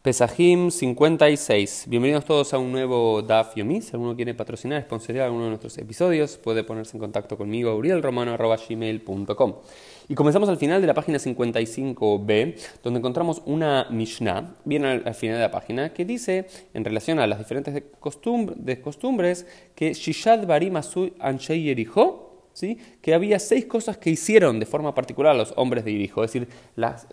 Pesajim 56. Bienvenidos todos a un nuevo DAF Yomi. Si alguno quiere patrocinar, sponsorear alguno de nuestros episodios, puede ponerse en contacto conmigo, urielromano.gmail.com. Y comenzamos al final de la página 55b, donde encontramos una Mishnah, bien al, final de la página, que dice, en relación a las diferentes costumbres, que Shishad Barim Asu Anshei Yericho, que había seis cosas que hicieron de forma particular los hombres de Jericó, es decir,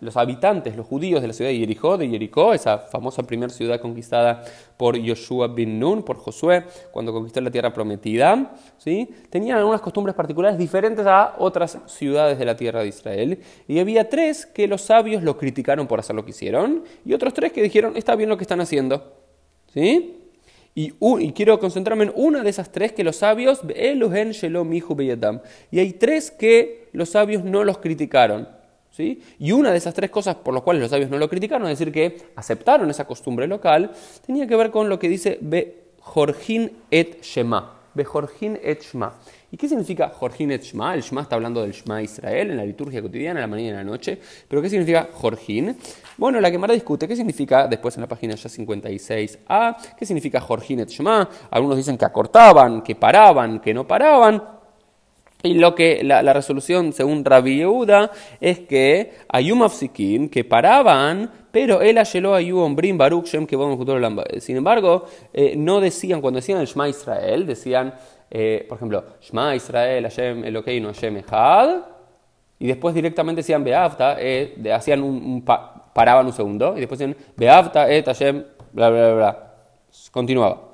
los habitantes, los judíos de la ciudad de Jericó, de Jericó, esa famosa primera ciudad conquistada por Yoshua bin Nun, por Josué, cuando conquistó la tierra prometida, ¿sí? tenían algunas costumbres particulares diferentes a otras ciudades de la tierra de Israel. Y había tres que los sabios lo criticaron por hacer lo que hicieron, y otros tres que dijeron, está bien lo que están haciendo. ¿Sí? Y, quiero concentrarme en una de esas tres que los sabios, y hay tres que los sabios no los criticaron. ¿sí? Y una de esas tres cosas por las cuales los sabios no lo criticaron, es decir, que aceptaron esa costumbre local, tenía que ver con lo que dice Jorgin et Shema. Bejorjin et Shema. ¿Y qué significa Jorgin et Shema? El Shema está hablando del Shema Israel en la liturgia cotidiana, en la mañana y en la noche. Pero ¿qué significa Jorgin? Bueno, la Gemara discute qué significa, después en la página ya 56a, qué significa Jorgin et Shema. Algunos dicen que acortaban, que paraban, que no paraban. Y lo que la, resolución, según Rabbi Yehuda, es que Ayum Afsikin, que paraban, pero él ayeló a Ombrim Baruch Shem que Sin embargo, eh, no decían, cuando decían el Shema Israel, decían, eh, por ejemplo, Shema Israel, Hashem Elokeinu, Hashem Echad, y después directamente decían Beavta, eh, hacían un, paraban un segundo, y después decían Beavta et Hashem, bla, bla, bla, bla. Continuaba.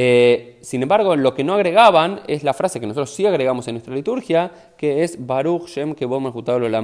Eh, sin embargo, lo que no agregaban es la frase que nosotros sí agregamos en nuestra liturgia, que es Baruch Shem Kebom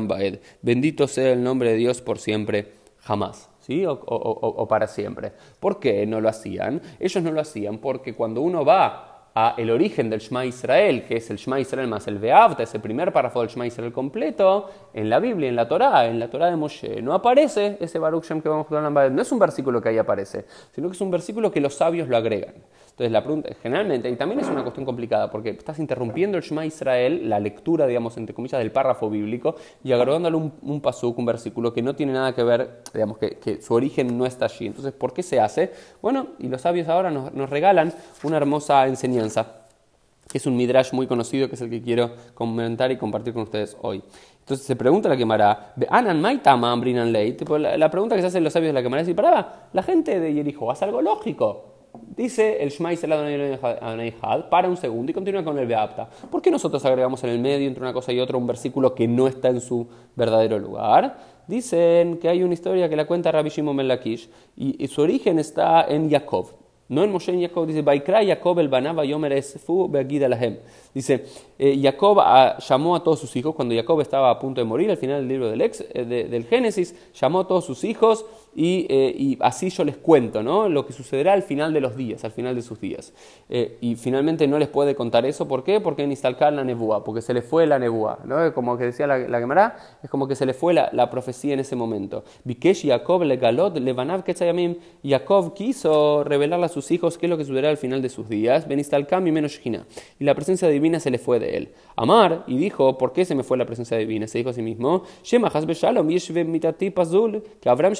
Baed. Bendito sea el nombre de Dios por siempre, jamás. ¿Sí? O, para siempre. ¿Por qué no lo hacían? Ellos no lo hacían porque cuando uno va a el origen del Shema Israel, que es el Shema Israel más el Beavta, ese primer párrafo del Shema Israel completo, en la Biblia, en la Torá, en la Torá de Moshe, no aparece ese Baruch Shem que vamos a no es un versículo que ahí aparece, sino que es un versículo que los sabios lo agregan. Entonces la pregunta, generalmente, y también es una cuestión complicada, porque estás interrumpiendo el Shema Israel, la lectura, digamos, entre comillas, del párrafo bíblico, y agregándole un, un pasuk, un versículo que no tiene nada que ver, digamos, que, que, su origen no está allí. Entonces, ¿por qué se hace? Bueno, y los sabios ahora nos, nos regalan una hermosa enseñanza que es un midrash muy conocido, que es el que quiero comentar y compartir con ustedes hoy. Entonces se pregunta la quemará, Anan la, la pregunta que se hacen los sabios de la quemará es, para, la gente de Jericho hace algo lógico. Dice el Shema Had, para un segundo y continúa con el Beapta. ¿Por qué nosotros agregamos en el medio entre una cosa y otra un versículo que no está en su verdadero lugar? Dicen que hay una historia que la cuenta Rabbi Shimon Ben Lakish y, su origen está en Jacob. No en Moshe y Jacob, dice, Baikra Jacob el Banaba Yomer Esfu Lahem. Dice, eh, Jacob ah, llamó a todos sus hijos, cuando Jacob estaba a punto de morir, al final del libro del, ex, eh, del Génesis, llamó a todos sus hijos eh, y, así yo les cuento ¿no? lo que sucederá al final de los días, al final de sus días. y finalmente no les puede contar eso, ¿por qué? Porque en la nebúa, porque se le fue la nebúa, ¿no? como que decía la, la Gemara, es como que se le fue la, profecía en ese momento. Vikesh Jacob le galot levanav Jacob quiso revelarle a sus hijos qué es lo que sucederá al final de sus días, Ben y menos Y la presencia de se le fue de él. Amar, y dijo, ¿por qué se me fue la presencia divina? Se dijo a sí mismo, que Abraham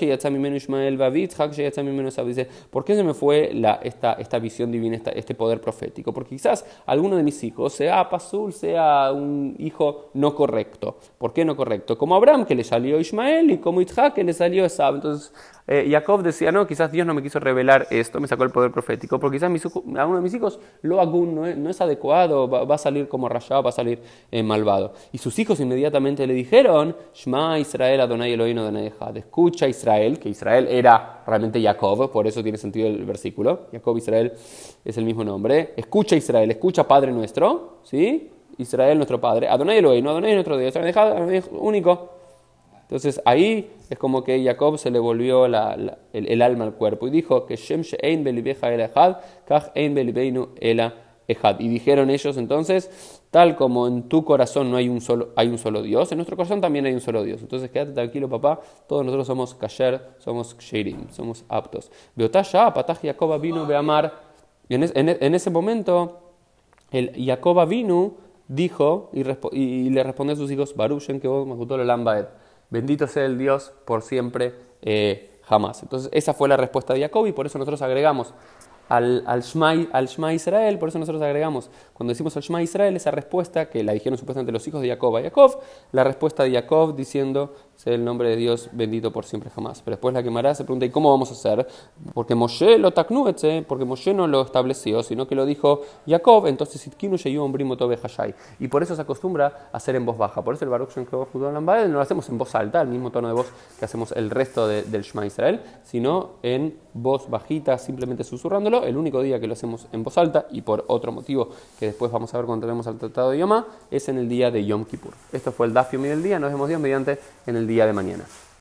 ¿por qué se me fue esta, esta visión divina, este poder profético? Porque quizás alguno de mis hijos, sea Pazul, sea un hijo no correcto. ¿Por qué no correcto? Como Abraham, que le salió Ismael, y como Isaac, que le salió Esab. Entonces, eh, Jacob decía, no, quizás Dios no me quiso revelar esto, me sacó el poder profético, porque quizás mis, alguno de mis hijos, lo es, no es adecuado, va, a salir como rayado, va a salir eh, malvado. Y sus hijos inmediatamente le dijeron, Shema Israel Adonai Elohim Adonai Echad, escucha Israel, que Israel era realmente Jacob, por eso tiene sentido el versículo, Jacob Israel es el mismo nombre, escucha Israel, escucha Padre nuestro, ¿sí? Israel nuestro Padre, Adonai Elohim, Adonai nuestro Dios, Adonai único. Entonces ahí es como que Jacob se le volvió el, alma al cuerpo y dijo que Shem She'ein belibeja el Echad, Kach ein belibeinu ela Y dijeron ellos entonces, tal como en tu corazón no hay un solo, hay un solo Dios, en nuestro corazón también hay un solo Dios. Entonces quédate tranquilo, papá, todos nosotros somos kasher, somos kshirim, somos aptos. Beotasha, patach Jacob vino beamar. En, en, en ese momento, el Jacob vino dijo y, le respondió a sus hijos, Barushen que vos el Bendito sea el Dios por siempre, eh, jamás. Entonces, esa fue la respuesta de Jacob y por eso nosotros agregamos al, al, Shema, Israel, por eso nosotros agregamos, cuando decimos al Shema Israel, esa respuesta que la dijeron supuestamente los hijos de Jacob a Jacob, la respuesta de Jacob diciendo, sea el nombre de Dios bendito por siempre jamás. Pero después la quemará se pregunta, ¿y cómo vamos a hacer? Porque Moshe lo taknuetse, porque Moshe no lo estableció, sino que lo dijo Jacob, entonces Itkinu Y por eso se acostumbra a hacer en voz baja. Por eso el Baruch Shem no lo hacemos en voz alta, el mismo tono de voz que hacemos el resto del Shema Israel, sino en voz bajita, simplemente susurrándolo. El único día que lo hacemos en voz alta, y por otro motivo que después vamos a ver cuando tenemos al Tratado de Yom es en el día de Yom Kippur. Esto fue el Dafio del día, nos vemos Dios mediante en día de mañana.